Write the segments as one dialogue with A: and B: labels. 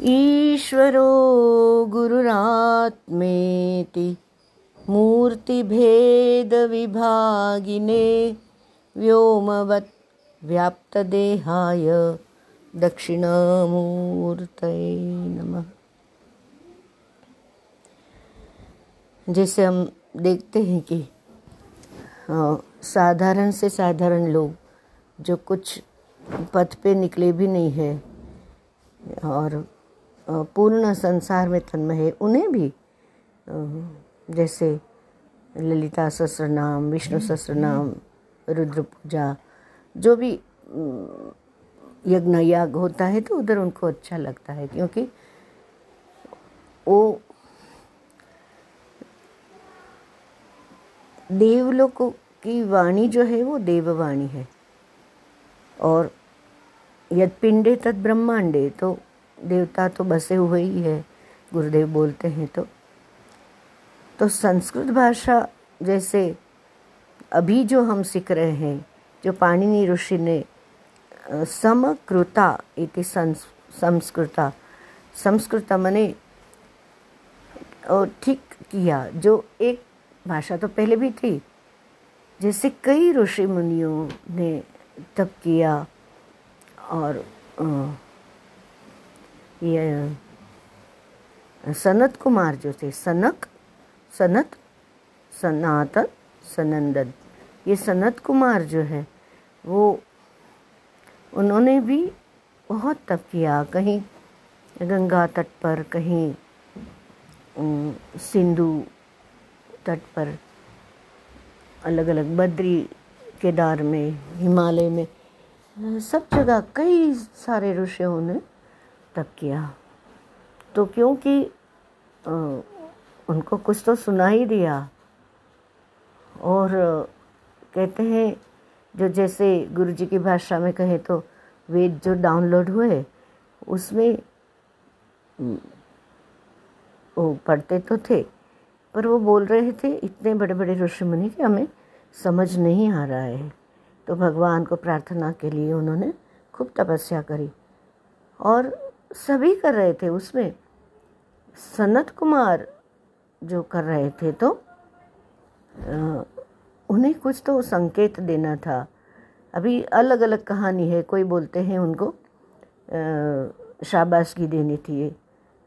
A: ईश्वरो गुरुरात्मेति मूर्तिभेदविभागिने व्योमवत् व्याप्तदेहाय दक्षिणामूर्तये नमः। जैसे हम देखते हैं कि साधारण से साधारण लोग जो कुछ पथ पे निकले भी नहीं है और पूर्ण संसार में तन्मय है, उन्हें भी जैसे ललिता सहस्र नाम विष्णु सहस्र नाम रुद्र पूजा जो भी यज्ञ याग होता है तो उधर उनको अच्छा लगता है, क्योंकि वो देवलोक की वाणी जो है, वो देववाणी है। और यद पिंडे तद ब्रह्मांडे तो देवता तो बसे हुए ही है, गुरुदेव बोलते हैं तो। तो संस्कृत भाषा जैसे अभी जो हम सीख रहे हैं, जो पाणिनि ऋषि ने समकृता इति संस्कृता, संस्कृत मने ठीक किया, जो एक भाषा तो पहले भी थी। जैसे कई ऋषि मुनियों ने तप किया और ये, सनत कुमार जो थे, सनक, सनत, सनातन, सनंदन। ये सनत कुमार जो है, वो, उन्होंने भी बहुत तप किया। कहीं गंगा तट पर, कहीं सिंधु तट पर अलग अलग बद्री केदार में, हिमालय में, सब जगह कई सारे ऋषियों ने तप किया। तो क्योंकि उनको कुछ तो सुना ही दिया। और, कहते हैं, जो जैसे गुरु जी की भाषा में कहें तो वेद जो डाउनलोड हुए, उसमें वो पढ़ते तो थे, पर वो बोल रहे थे इतने बड़े बड़े ऋषि मुनि कि हमें समझ नहीं आ रहा है। तो भगवान को प्रार्थना के लिए उन्होंने खूब तपस्या करी। और सभी कर रहे थे उसमें। सनत कुमार जो कर रहे थे तो उन्हें कुछ तो संकेत देना था। अभी अलग अलग कहानी है, कोई बोलते हैं उनको शाबाशगी देनी थी,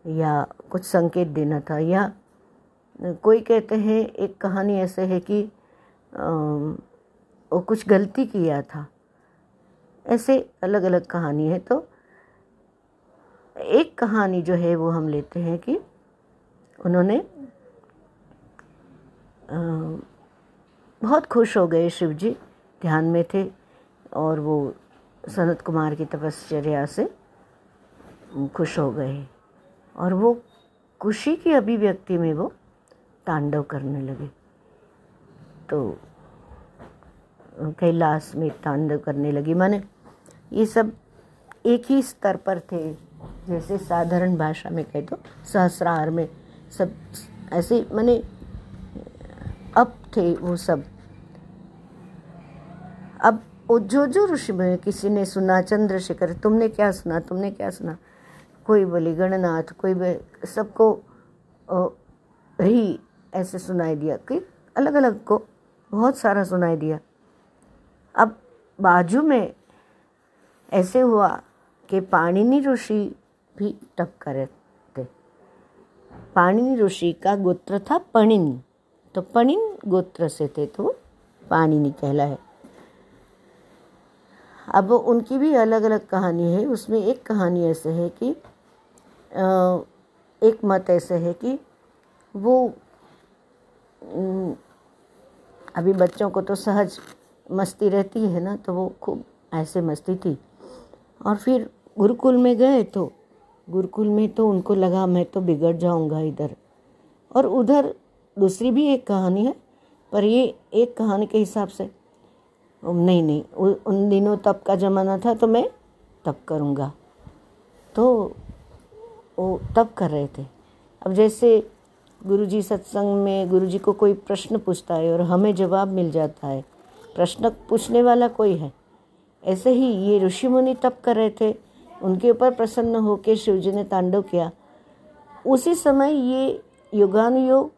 A: या कुछ संकेत देना था, या कोई कहते हैं, एक कहानी ऐसे है कि वो कुछ गलती किया था। ऐसे अलग अलग कहानी है तो एक कहानी जो है वो हम लेते हैं कि उन्होंने बहुत खुश हो गए शिव जी ध्यान में थे और वो सनत कुमार की तपश्चर्या से खुश हो गए। और वो खुशी की अभिव्यक्ति में वो तांडव करने लगे। तो कैलाश में तांडव करने लगी। माने ये सब एक ही स्तर पर थे। जैसे साधारण भाषा में कहे तो सहस्रार में सब, ऐसे माने, अब थे वो सब। अब वो जो जो ऋषि में किसी ने सुना, चंद्रशेखर, तुमने क्या सुना, तुमने क्या सुना? कोई बोली, गणनाथ, कोई सबको ही ऐसे सुनाई दिया कि अलग अलग को बहुत सारा सुनाई दिया। अब बाजू में ऐसे हुआ कि पाणिनि ऋषि भी तप थे। पाणिनि ऋषि का गोत्र था पणिन। तो पणिन गोत्र से थे तो पाणिनि है। अब उनकी भी अलग अलग कहानी है। उसमें एक कहानी ऐसे है कि एक मत ऐसे है कि वो अभी बच्चों को तो सहज मस्ती रहती है ना तो वो खूब ऐसे मस्ती थी। और फिर गुरुकुल में गए तो गुरुकुल में तो उनको लगा मैं तो बिगड़ जाऊँगा इधर। और उधर दूसरी भी एक कहानी है, पर ये एक कहानी के हिसाब से। नहीं नहीं उन दिनों तब का ज़माना था तो मैं तब करूँगा। तो वो तब कर रहे थे। अब जैसे गुरुजी सत्संग में गुरुजी को कोई प्रश्न पूछता है और हमें जवाब मिल जाता है, प्रश्न पूछने वाला कोई है, ऐसे ही ये ऋषि मुनि तप कर रहे थे उनके ऊपर प्रसन्न होकर शिव जी ने तांडव किया। उसी समय ये युगानुयोग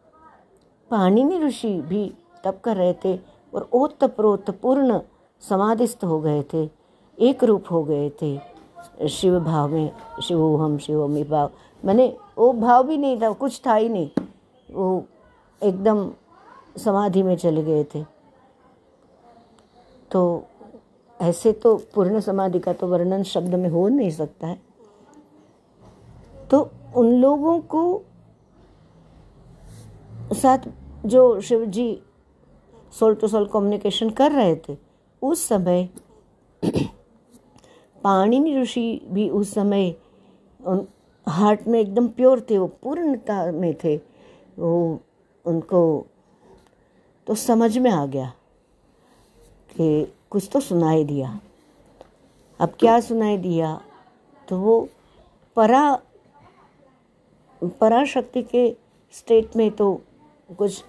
A: पाणिनि ऋषि भी तप कर रहे थे और ओतप्रोत पूर्ण समाधिस्थ हो गए थे, एक रूप हो गए थे। शिव भाव में, शिव हम, शिव भाव। मैंने, वो भाव भी नहीं था, कुछ था ही नहीं। वो एकदम समाधि में चले गए थे। तो ऐसे तो पूर्ण समाधि का तो वर्णन शब्द में हो नहीं सकता है। तो उन लोगों को साथ जो Shiv ji soul to soul communication कर रहे थे, उस समय पाणिनि ऋषि भी उस समय उन हार्ट में एकदम प्योर थे, वो पूर्णता में थे, वो उनको तो समझ में आ गया कि कुछ तो सुनाई दिया। अब क्या सुनाई दिया? तो वो परा, पराशक्ति के स्टेट में तो कुछ,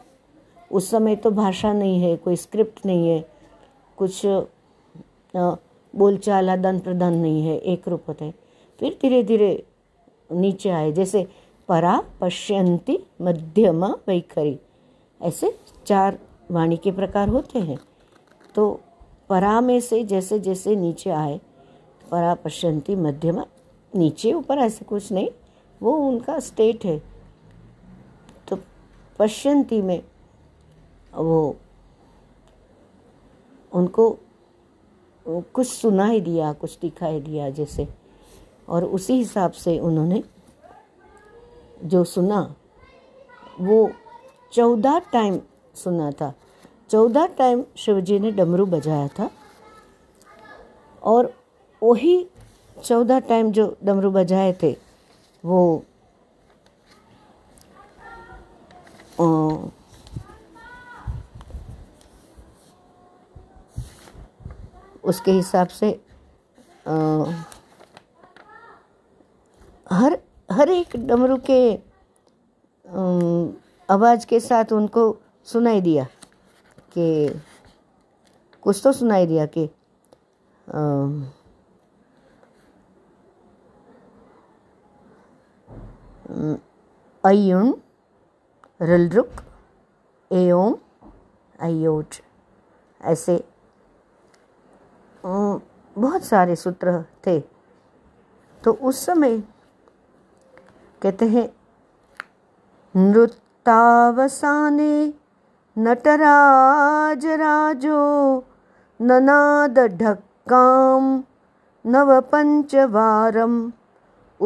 A: उस समय तो भाषा नहीं है, कोई स्क्रिप्ट नहीं है, कुछ बोलचाल आदान प्रदान नहीं है, एक रूप होता फिर धीरे धीरे नीचे आए, जैसे परा पश्यंती मध्यमा वैखरी। ऐसे चार वाणी के प्रकार होते हैं। तो परा में से जैसे जैसे नीचे आए, परा पश्यंती मध्यमा, नीचे ऊपर ऐसे कुछ नहीं, वो उनका स्टेट है। तो पश्यंती में वो उनको कुछ सुनाई दिया, कुछ दिखाई दिया जैसे। और उसी हिसाब से उन्होंने जो सुना, वो चौदह टाइम सुना था। चौदह टाइम शिवजी ने डमरू बजाया था और वही चौदह टाइम जो डमरू बजाए थे वो उसके हिसाब से आ, हर हर एक डमरू के आवाज़ के साथ उनको सुनाई दिया। कि कुछ तो सुनाई दिया कि अयुण रिलरुक, एओम अयोट ऐसे बहुत सारे सूत्र थे। तो उस समय कहते हैं नृत्तावसाने नटराज राजो, ननाद ढक्काम नवपञ्चवारम्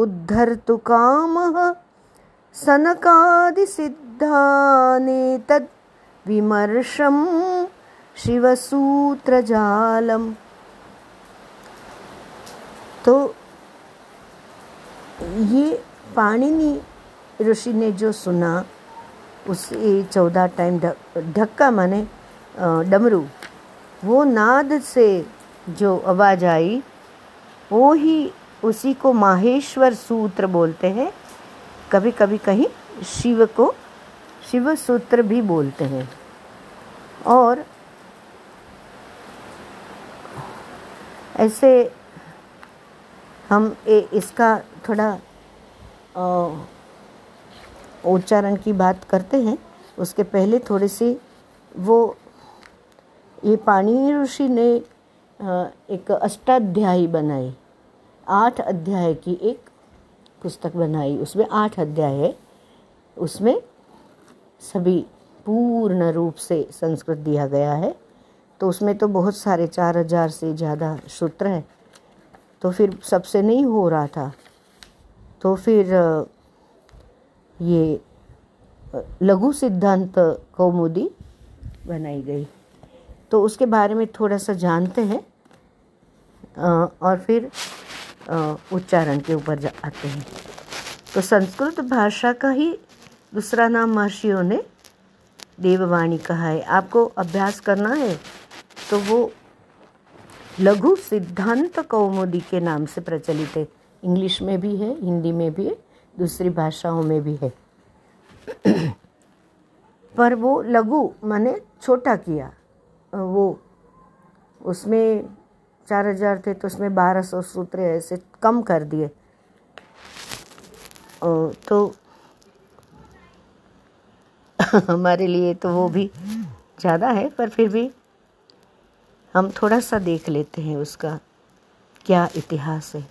A: उद्धर्तु कामः सनकादिसिद्धानेतद् विमर्शं शिवसूत्रजालम् तो ये पाणिनि ऋषि ने जो सुना उसे चौदह टाइम ढक्का माने डमरू। वो नाद से जो आवाज़ आई वो ही उसी को माहेश्वर सूत्र बोलते हैं। कभी कभी कहीं शिव को शिव सूत्र भी बोलते हैं। और ऐसे हम ए, इसका थोड़ा उच्चारण की बात करते हैं, उसके पहले थोड़ी सी वो, ये पाणी ऋषि ने एक अष्टाध्यायी बनाई, आठ अध्याय की एक पुस्तक बनाई, उसमें आठ अध्याय है, उसमें सभी पूर्ण रूप से संस्कृत दिया गया है तो उसमें तो बहुत सारे चार हज़ार से ज़्यादा सूत्र हैं तो फिर सबसे नहीं हो रहा था तो फिर ये लघु सिद्धांत कौमुदी बनाई गई। तो उसके बारे में थोड़ा सा जानते हैं और फिर उच्चारण के ऊपर आते हैं। तो संस्कृत भाषा का ही दूसरा नाम महर्षियों ने देववाणी कहा है। आपको अभ्यास करना है तो वो लघु सिद्धांत कौमुदी के नाम से प्रचलित है। इंग्लिश में भी है, हिंदी में भी है। दूसरी भाषाओं में भी है। पर वो लघु माने छोटा किया। वो उसमें चार हज़ार थे तो उसमें बारह सौ सूत्र ऐसे कम कर दिए। तो हमारे लिए तो वो भी ज़्यादा है, पर फिर भी हम थोड़ा सा देख लेते हैं उसका क्या इतिहास है।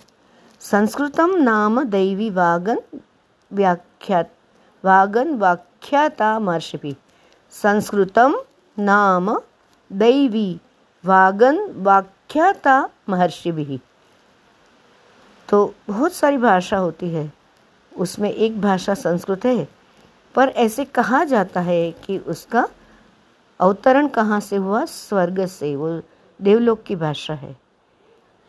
A: संस्कृतम नाम दैवी वागन व्याख्या वागन व्याख्याता महर्षि संस्कृतम नाम दैवी वागन व्याख्याता महर्षि भी तो बहुत सारी भाषा होती है, उसमें एक भाषा संस्कृत है, पर ऐसे कहा जाता है कि उसका अवतरण कहाँ से हुआ? स्वर्ग से, वो देवलोक की भाषा है।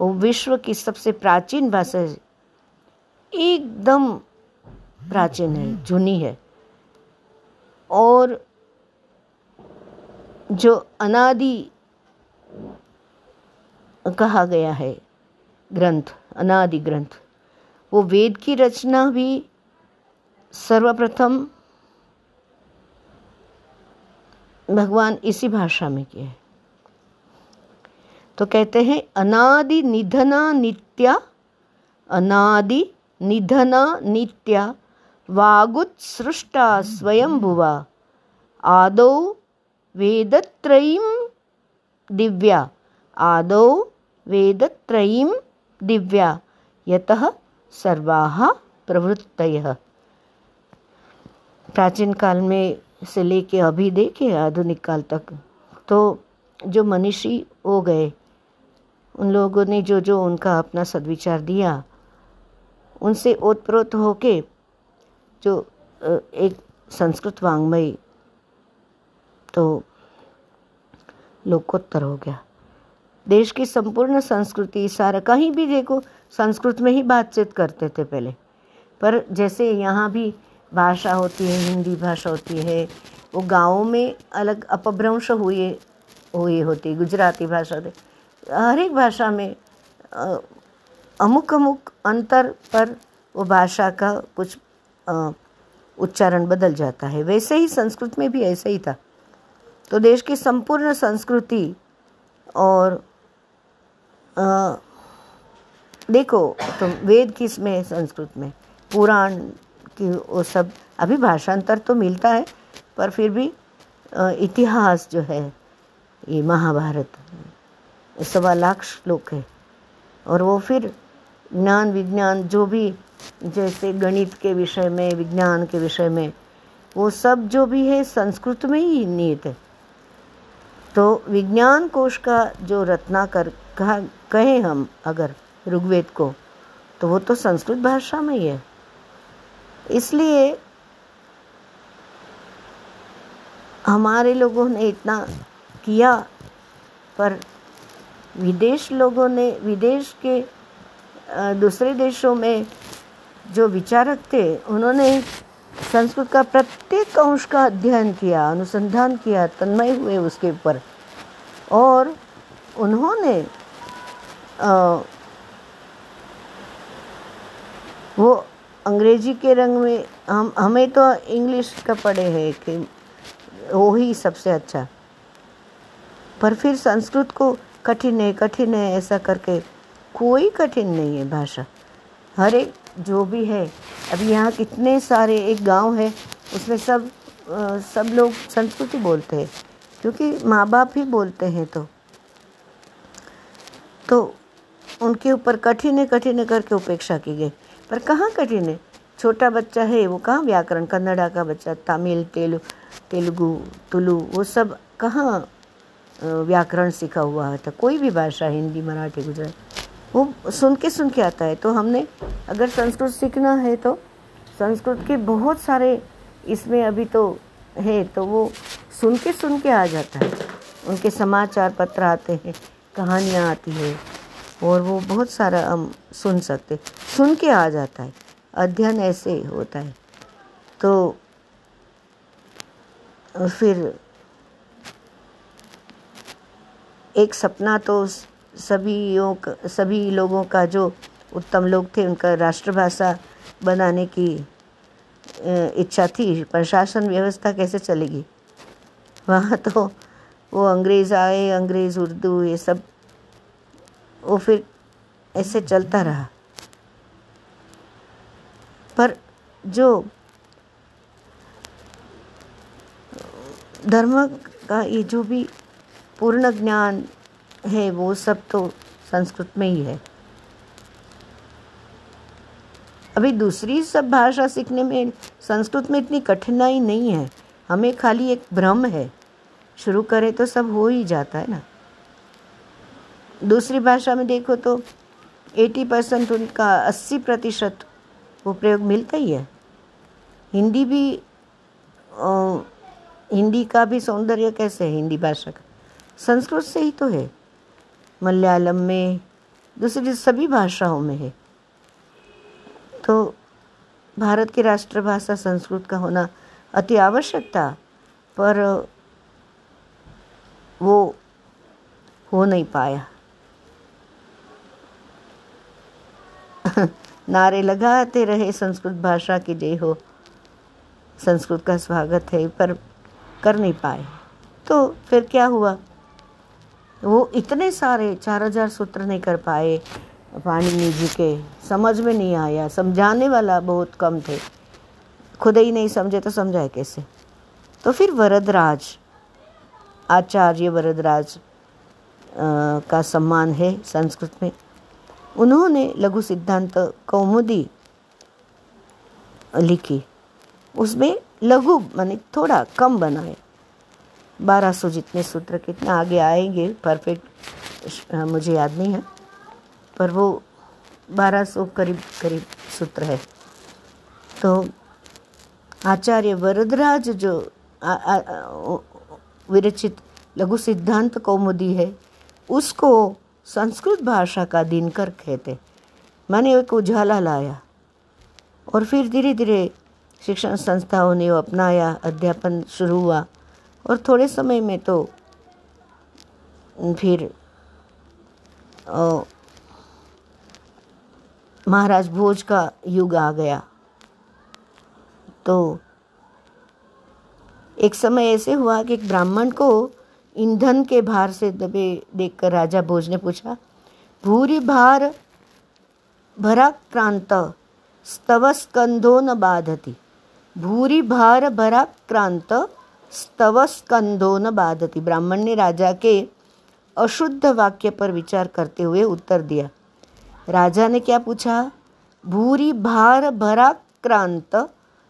A: वो विश्व की सबसे प्राचीन भाषा है। एकदम प्राचीन है, जूनी है। और जो अनादि कहा गया है, ग्रंथ, अनादि ग्रंथ, वो वेद की रचना भी सर्वप्रथम भगवान इसी भाषा में किए तो कहते हैं अनादि निधना नित्या, अनादि निधना नित्या वागुत्सृष्टा स्वयंभुवा, आदौ वेदत्रयीं दिव्या, आदौ वेदत्रयीं दिव्या, यतः सर्वाः प्रवृत्तयः। प्राचीन काल में से लेके अभी देखे आधुनिक काल तक तो जो मनीषी हो गए उन लोगों ने जो जो उनका अपना सदविचार दिया, उनसे ओतप्रोत होके जो एक संस्कृत वांग्मय तो लोकोत्तर हो गया। देश की संपूर्ण संस्कृति, सारा, कहीं भी देखो, संस्कृत में ही बातचीत करते थे पहले। पर जैसे यहाँ भी भाषा होती है, हिंदी भाषा होती है, वो गाँव में अलग अपभ्रंश हुए, हुई होती, गुजराती भाषा होती। हर एक भाषा में अमुक अमुक अंतर पर वो भाषा का कुछ उच्चारण बदल जाता है। वैसे ही संस्कृत में भी ऐसा ही था। तो देश की संपूर्ण संस्कृति और आ, देखो तुम वेद किसमें संस्कृत में? पुराण की वो सब अभी भाषांतर तो मिलता है पर फिर भी इतिहास जो है ये महाभारत सवा लाख श्लोक है। और वो फिर ज्ञान, विज्ञान, जो भी जैसे गणित के विषय में, विज्ञान के विषय में, वो सब जो भी है संस्कृत में ही नियत है। तो विज्ञान कोश का जो रत्नाकर कहा, कहे हम अगर ऋग्वेद को तो वो तो संस्कृत भाषा में ही है। इसलिए हमारे लोगों ने इतना किया, पर विदेश लोगों ने विदेश के दूसरे देशों में जो विचारक थे उन्होंने संस्कृत का प्रत्येक अंश का अध्ययन किया अनुसंधान किया तन्मय हुए उसके ऊपर। और उन्होंने आ, वो अंग्रेज़ी के रंग में हम हमें तो इंग्लिश का पढ़े हैं कि वो ही सबसे अच्छा। पर फिर संस्कृत को कठिन है कठिन है ऐसा करके कोई कठिन नहीं है भाषा। हर एक जो भी है अभी यहाँ कितने सारे एक गाँव है उसमें सब आ, सब लोग संस्कृत ही बोलते हैं क्योंकि माँ बाप ही बोलते हैं तो। तो उनके ऊपर कठिन है कठिन करके उपेक्षा की गई। पर कहाँ कठिन है? छोटा बच्चा है वो कहाँ व्याकरण कन्नड़ा का बच्चा तमिल तेलु तेलुगु तुलु वो सब कहाँ व्याकरण सीखा हुआ था कोई भी भाषा, हिंदी, मराठी, गुजराती, वो सुन के सुन के आता है। तो हमने अगर संस्कृत सीखना है तो संस्कृत के बहुत सारे इसमें अभी तो है तो वो सुन के सुन के आ जाता है। उनके समाचार पत्र आते हैं, कहानियाँ आती है, और वो बहुत सारा हम सुन सकते सुन के आ जाता है, अध्ययन ऐसे होता है। तो फिर एक सपना तो सभी सभी लोगों का जो उत्तम लोग थे, उनका राष्ट्रभाषा बनाने की इच्छा थी। प्रशासन व्यवस्था कैसे चलेगी? वहाँ तो वो अंग्रेज़ आए, अंग्रेज़, उर्दू, ये सब, वो फिर ऐसे चलता रहा। पर जो धर्म का ये जो भी पूर्ण ज्ञान है वो सब तो संस्कृत में ही है। अभी दूसरी सब भाषा सीखने में संस्कृत में इतनी कठिनाई नहीं है हमें खाली एक भ्रम है। शुरू करें तो सब हो ही जाता है ना। दूसरी भाषा में देखो तो एटी परसेंट उनका अस्सी प्रतिशत वो प्रयोग मिलता ही है। हिंदी भी आ, हिंदी का भी सौंदर्य कैसे है हिंदी भाषा का? संस्कृत से ही तो है। मलयालम में, दूसरी सभी भाषाओं में है। तो भारत की राष्ट्रभाषा संस्कृत का होना अति आवश्यक था, पर वो हो नहीं पाया। नारे लगाते रहे संस्कृत भाषा की जय हो। संस्कृत का स्वागत है, पर कर नहीं पाए। तो फिर क्या हुआ? वो इतने सारे चार हज़ार सूत्र नहीं कर पाए पाणिनि जी के। समझ में नहीं आया। समझाने वाला बहुत कम थे। खुद ही नहीं समझे तो समझाए कैसे? तो फिर वरदराज, आचार्य वरदराज का सम्मान है संस्कृत में। उन्होंने लघु सिद्धांत कौमुदी लिखी। उसमें लघु, माने थोड़ा कम बनाए। बारह सौ जितने सूत्र कितना आगे आएँगे परफेक्ट मुझे याद नहीं है, पर वो बारह सौ करीब करीब सूत्र है। तो आचार्य वरदराज जो विरचित लघु सिद्धांत कौमुदी है, उसको संस्कृत भाषा का दिनकर कहते मैंने एक उजाला लाया और फिर धीरे धीरे शिक्षण संस्थाओं ने अपनाया, अध्यापन शुरू हुआ। और थोड़े समय में तो फिर महाराज भोज का युग आ गया। तो एक समय ऐसे हुआ कि एक ब्राह्मण को ईंधन के भार से दबे देखकर राजा भोज ने पूछा, भूरी भार भराक्रांत स्तव स्कंधो न बाधती। भूरी भार भराक्रांत स्तव स्कंधो न बाधती। ब्राह्मण ने राजा के अशुद्ध वाक्य पर विचार करते हुए उत्तर दिया। राजा ने क्या पूछा? भूरी भार भराक्रांत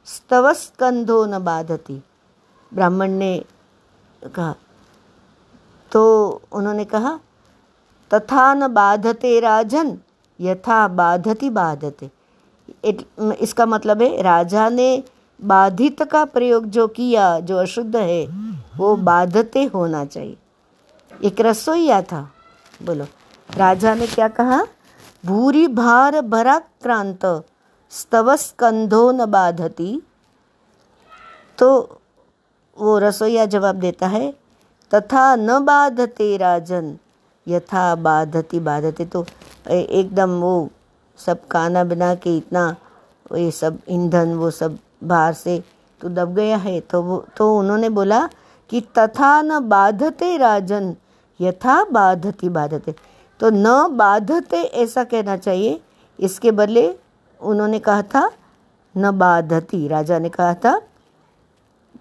A: स्तव स्कंधो न बाधती। ब्राह्मण ने कहा तो उन्होंने कहा, तथा न बाधते राजन, यथा बाधती बाधते। इसका मतलब है, राजा ने बाधित का प्रयोग जो किया, जो अशुद्ध है, वो बाधते होना चाहिए। एक रसोईया था। बोलो, राजा ने क्या कहा? भूरी भार भराक्रांत स्तव स्कंधो न बाधती। तो वो रसोईया जवाब देता है, तथा न बाधते राजन, यथा बाधती, बाधते तो एकदम वो सब खाना बना के इतना, ये सब ईंधन, वो सब बाहर से तो दब गया है। तो वो तो उन्होंने बोला कि तथा न बाधते राजन यथा बाधती बाधते। तो न बाधते ऐसा कहना चाहिए। इसके बदले उन्होंने कहा था न बाधती। राजा ने कहा था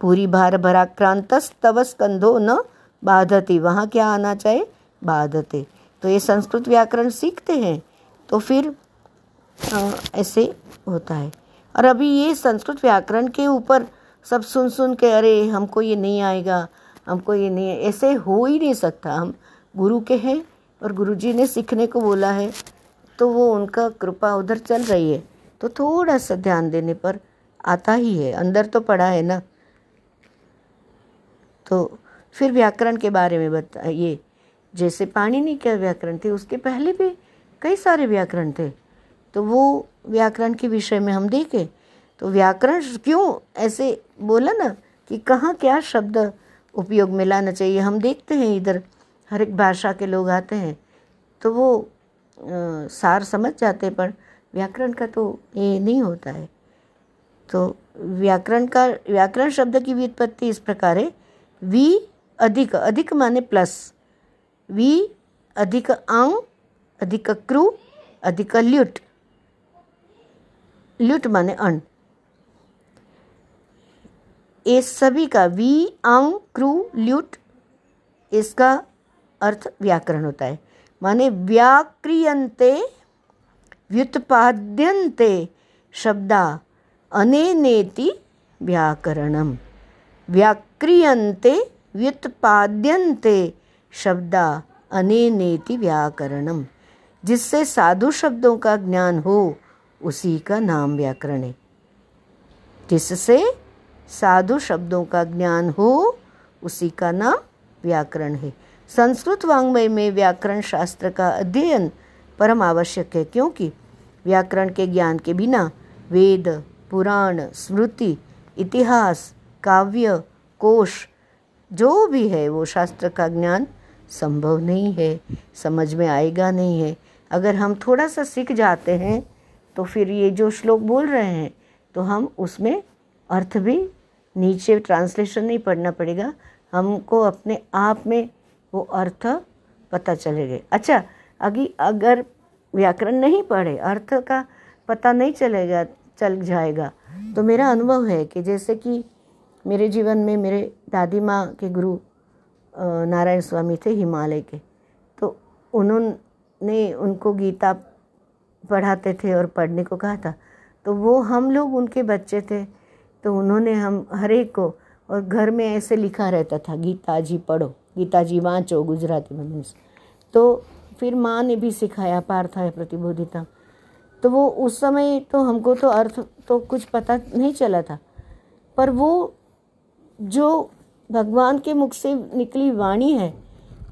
A: पूरी भार भराक्रांत तव स्कंधो न बाधती। वहाँ क्या आना चाहिए? बाधते। तो ये संस्कृत व्याकरण सीखते हैं तो फिर आ, ऐसे होता है। और अभी ये संस्कृत व्याकरण के ऊपर सब सुन सुन के, अरे, हमको ये नहीं आएगा, हमको ये नहीं, ऐसे हो ही नहीं सकता। हम गुरु के हैं और गुरु जी ने सीखने को बोला है तो वो उनका कृपा उधर चल रही है। तो थोड़ा सा ध्यान देने पर आता ही है, अंदर तो पड़ा है ना। तो फिर व्याकरण के बारे में बताइए। जैसे पाणिनि का व्याकरण थे, उसके पहले भी कई सारे व्याकरण थे। तो वो व्याकरण के विषय में हम देखें तो व्याकरण क्यों ऐसे बोला ना कि कहाँ क्या शब्द उपयोग में लाना चाहिए? हम देखते हैं इधर हर एक भाषा के लोग आते हैं तो वो आ, सार समझ जाते पर व्याकरण का तो ये नहीं होता है। तो व्याकरण का व्याकरण शब्द की व्युत्पत्ति इस प्रकार है वी अधिक अधिक माने प्लस वी अधिक अंग अधिक क्रू अधिक ल्युट। ल्युट माने अण ये सभी का वी अंग क्रू ल्यूट इसका अर्थ व्याकरण होता है। माने व्याक्रियंते व्युत्पाद्यन्ते शब्दा अनेनेति व्याकरणम। व्याक्रियंते व्युत्पाद्यन्ते शब्दा अनेनेति व्याकरणम। जिससे साधु शब्दों का ज्ञान हो उसी का नाम व्याकरण है। जिससे साधु शब्दों का ज्ञान हो, उसी का नाम व्याकरण है। संस्कृत वांग्मय में व्याकरण शास्त्र का अध्ययन परम आवश्यक है, क्योंकि व्याकरण के ज्ञान के बिना वेद, पुराण, स्मृति, इतिहास, काव्य, कोश, जो भी है, वो शास्त्र का ज्ञान संभव नहीं है, समझ में आएगा नहीं है। अगर हम थोड़ा सा सीख जाते हैं तो फिर ये जो श्लोक बोल रहे हैं तो हम उसमें अर्थ भी नीचे ट्रांसलेशन नहीं पढ़ना पड़ेगा। हमको अपने आप में वो अर्थ पता चलेगा। अच्छा अभी अगर व्याकरण नहीं पढ़े, अर्थ का पता नहीं चलेगा, चल जाएगा तो मेरा अनुभव है कि जैसे कि मेरे जीवन में मेरे दादी माँ के गुरु नारायण स्वामी थे हिमालय के तो उन्होंने उनको गीता पढ़ाते थे और पढ़ने को कहा था। तो वो हम लोग उनके बच्चे थे तो उन्होंने हम हर एक को, और घर में ऐसे लिखा रहता था, गीता जी पढ़ो, गीता जी वाँचो गुजराती में मीन्स। तो फिर माँ ने भी सिखाया, पार्था है प्रतिबोधिता। तो वो उस समय तो हमको तो अर्थ तो कुछ पता नहीं चला था। पर वो जो भगवान के मुख से निकली वाणी है,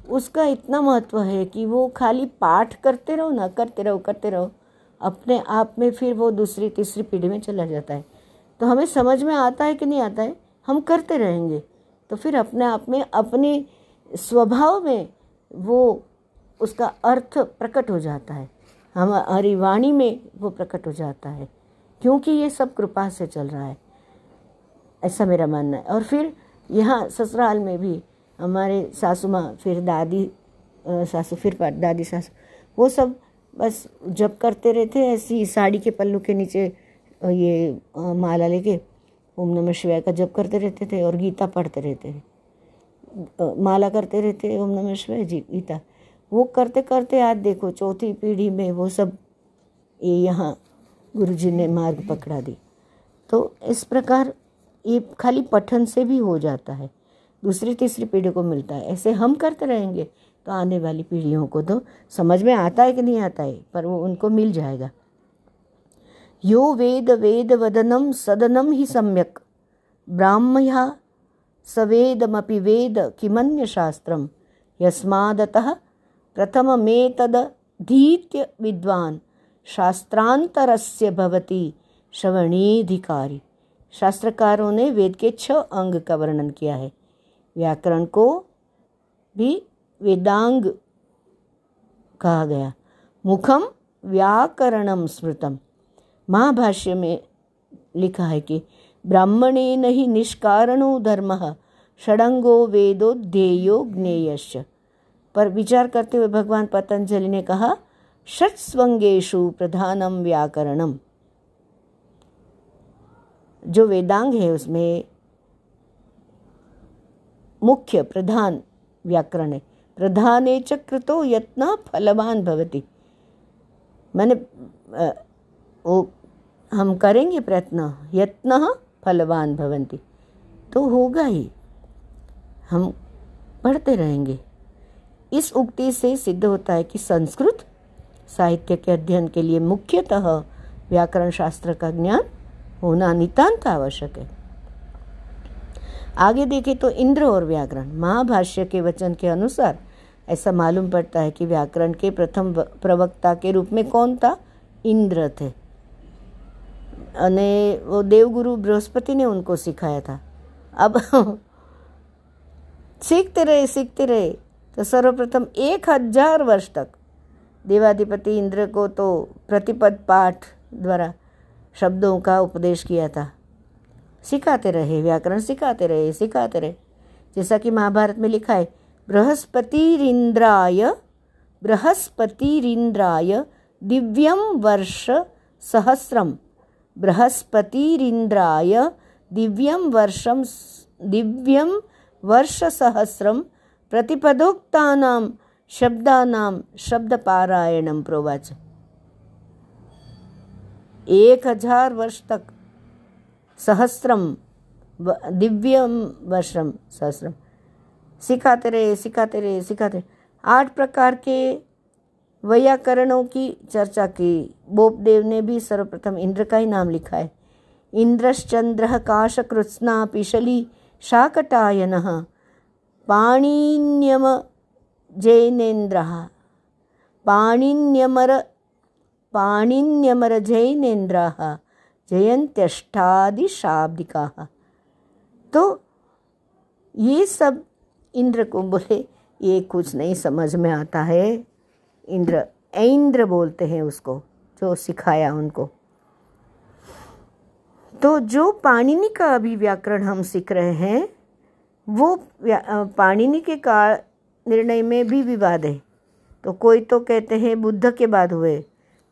A: उसका इतना महत्व है कि वो खाली पाठ करते रहो ना, करते रहो करते रहो। अपने आप में फिर वो दूसरी, तीसरी पीढ़ी में चला जाता है। तो हमें समझ में आता है कि नहीं आता है? हम करते रहेंगे। तो फिर अपने आप में, अपने स्वभाव में वो, उसका अर्थ प्रकट हो जाता है। हमारी वाणी में वो प्रकट हो जाता है। क्योंकि ये सब कृपा से चल रहा है। ऐसा मेरा मानना है। और फिर यहाँ ससुराल में भी हमारे सासू माँ, फिर दादी सासू, फिर दादी, सासू, वो सब बस जब करते रहते ऐसी साड़ी के पल्लू के नीचे ये माला लेके ओम नमः शिवाय का जप करते रहते थे और गीता पढ़ते रहते थे। माला करते रहते ओम नमः शिवाय जी, गीता। वो करते करते आज देखो, चौथी पीढ़ी में वो सब, ये यहाँ गुरु जी ने मार्ग पकड़ा दी। तो इस प्रकार ये खाली पठन से भी हो जाता है। दूसरी तीसरी पीढ़ी को मिलता है। ऐसे हम करते रहेंगे। तो आने वाली पीढ़ियों को तो समझ में आता है कि नहीं आता है, पर वो उनको मिल जाएगा। यो वेद वेद वदनम सदनम ही सम्यक। ब्राह्मया सवेदमपि वेद किमन्य शास्त्रम यस्मादतः प्रथममेतदधीत्य विद्वान् शास्त्रांतरस्य भवति श्रवणीधिकारी। शास्त्रकारों ने वेद के छह अंग का वर्णन किया है। व्याकरण को भी वेदांग कहा गया। मुखम व्याकरणम स्मृतम। महाभाष्य में लिखा है कि ब्राह्मणे नहीं निष्कारणो धर्म षडंगो वेदो ध्येयो ज्ञेयश्च। पर विचार करते हुए भगवान पतंजलि ने कहा षट्स्वंगेशु प्रधानम व्याकरणम। जो वेदांग है, उसमें मुख्य प्रधान व्याकरण है। प्रधाने चक्रतो यत्न फलवान भवति। मैंने वो, हम करेंगे प्रयत्न, यत्न फलवान भवंती तो होगा ही। हम पढ़ते रहेंगे। इस उक्ति से सिद्ध होता है कि संस्कृत साहित्य के अध्ययन के लिए मुख्यतः व्याकरण शास्त्र का ज्ञान होना नितांत आवश्यक है। आगे देखें तो इंद्र और व्याकरण, महाभाष्य के वचन के अनुसार ऐसा मालूम पड़ता है कि व्याकरण के प्रथम प्रवक्ता के रूप में कौन था? इंद्र थे। अने वो देवगुरु बृहस्पति ने उनको सिखाया था। अब सीखते रहे सीखते रहे तो सर्वप्रथम एक हज़ार वर्ष तक देवाधिपति इंद्र को तो प्रतिपद पाठ द्वारा शब्दों का उपदेश किया था। सिखाते रहे, व्याकरण सिखाते रहे सिखाते रहे। जैसा कि महाभारत में लिखा है बृहस्पतिरिंद्राय बृहस्पतिरिंद्राय दिव्यम वर्ष सहस्रम। बृहस्पतिरिन्द्राय दिव्यं वर्षं दिव्यं वर्षसहस्रं प्रतिपदोक्तानां शब्दानां शब्दपारायणं प्रोवाच। एक हज़ार वर्ष तक, सहस्रम दिव्यम वर्षम सहस्रम। सिखाते रहे सिखाते रहे, सिखाते आठ प्रकार के वैयाकरणों की चर्चा की। बोपदेव ने भी सर्वप्रथम इंद्र का ही नाम लिखा है। इंद्रश्चंद्र काशकृत्स्ना पिशली शाकटायन पाणिन्यम जैनेन्द्र। पाणिन्यमर पाणिन्यमर जैनेन्द्र जयंत्यष्टादिशाब्दिका तो ये सब इंद्र को बोले, ये कुछ नहीं समझ में आता है। इंद्र ऐन्द्र बोलते हैं उसको, जो सिखाया उनको। तो जो पाणिनि का अभी व्याकरण हम सीख रहे हैं, वो पाणिनि के काल निर्णय में भी विवाद है। तो कोई तो कहते हैं बुद्ध के बाद हुए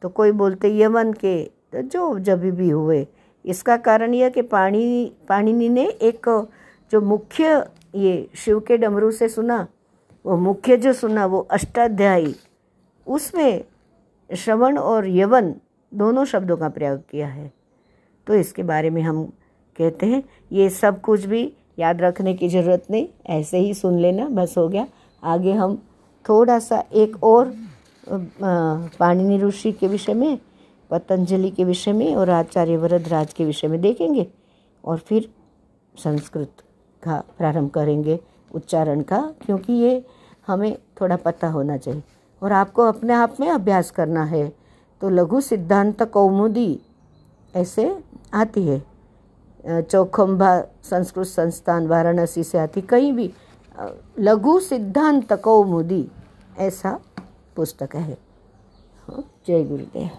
A: तो कोई बोलते यमन के तो जो जब भी हुए। इसका कारण यह कि पाणी, पाणिनि ने एक जो मुख्य ये शिव के डमरू से सुना, वो मुख्य जो सुना, वो अष्टाध्यायी। उसमें श्रवण और यवन दोनों शब्दों का प्रयोग किया है। तो इसके बारे में हम कहते हैं, ये सब कुछ भी याद रखने की ज़रूरत नहीं, ऐसे ही सुन लेना, बस हो गया। आगे हम थोड़ा सा एक और पाणिनि ऋषि के विषय में, पतंजलि के विषय में और आचार्य वरदराज के विषय में देखेंगे और फिर संस्कृत। का प्रारंभ करेंगे उच्चारण का क्योंकि ये हमें थोड़ा पता होना चाहिए। और आपको अपने आप में अभ्यास करना है तो लघु सिद्धांत कौमुदी ऐसे आती है। चौखम्बा संस्कृत संस्थान वाराणसी से आती कहीं भी लघु सिद्धांत कौमुदी ऐसा पुस्तक है। हाँ, जय गुरुदेव।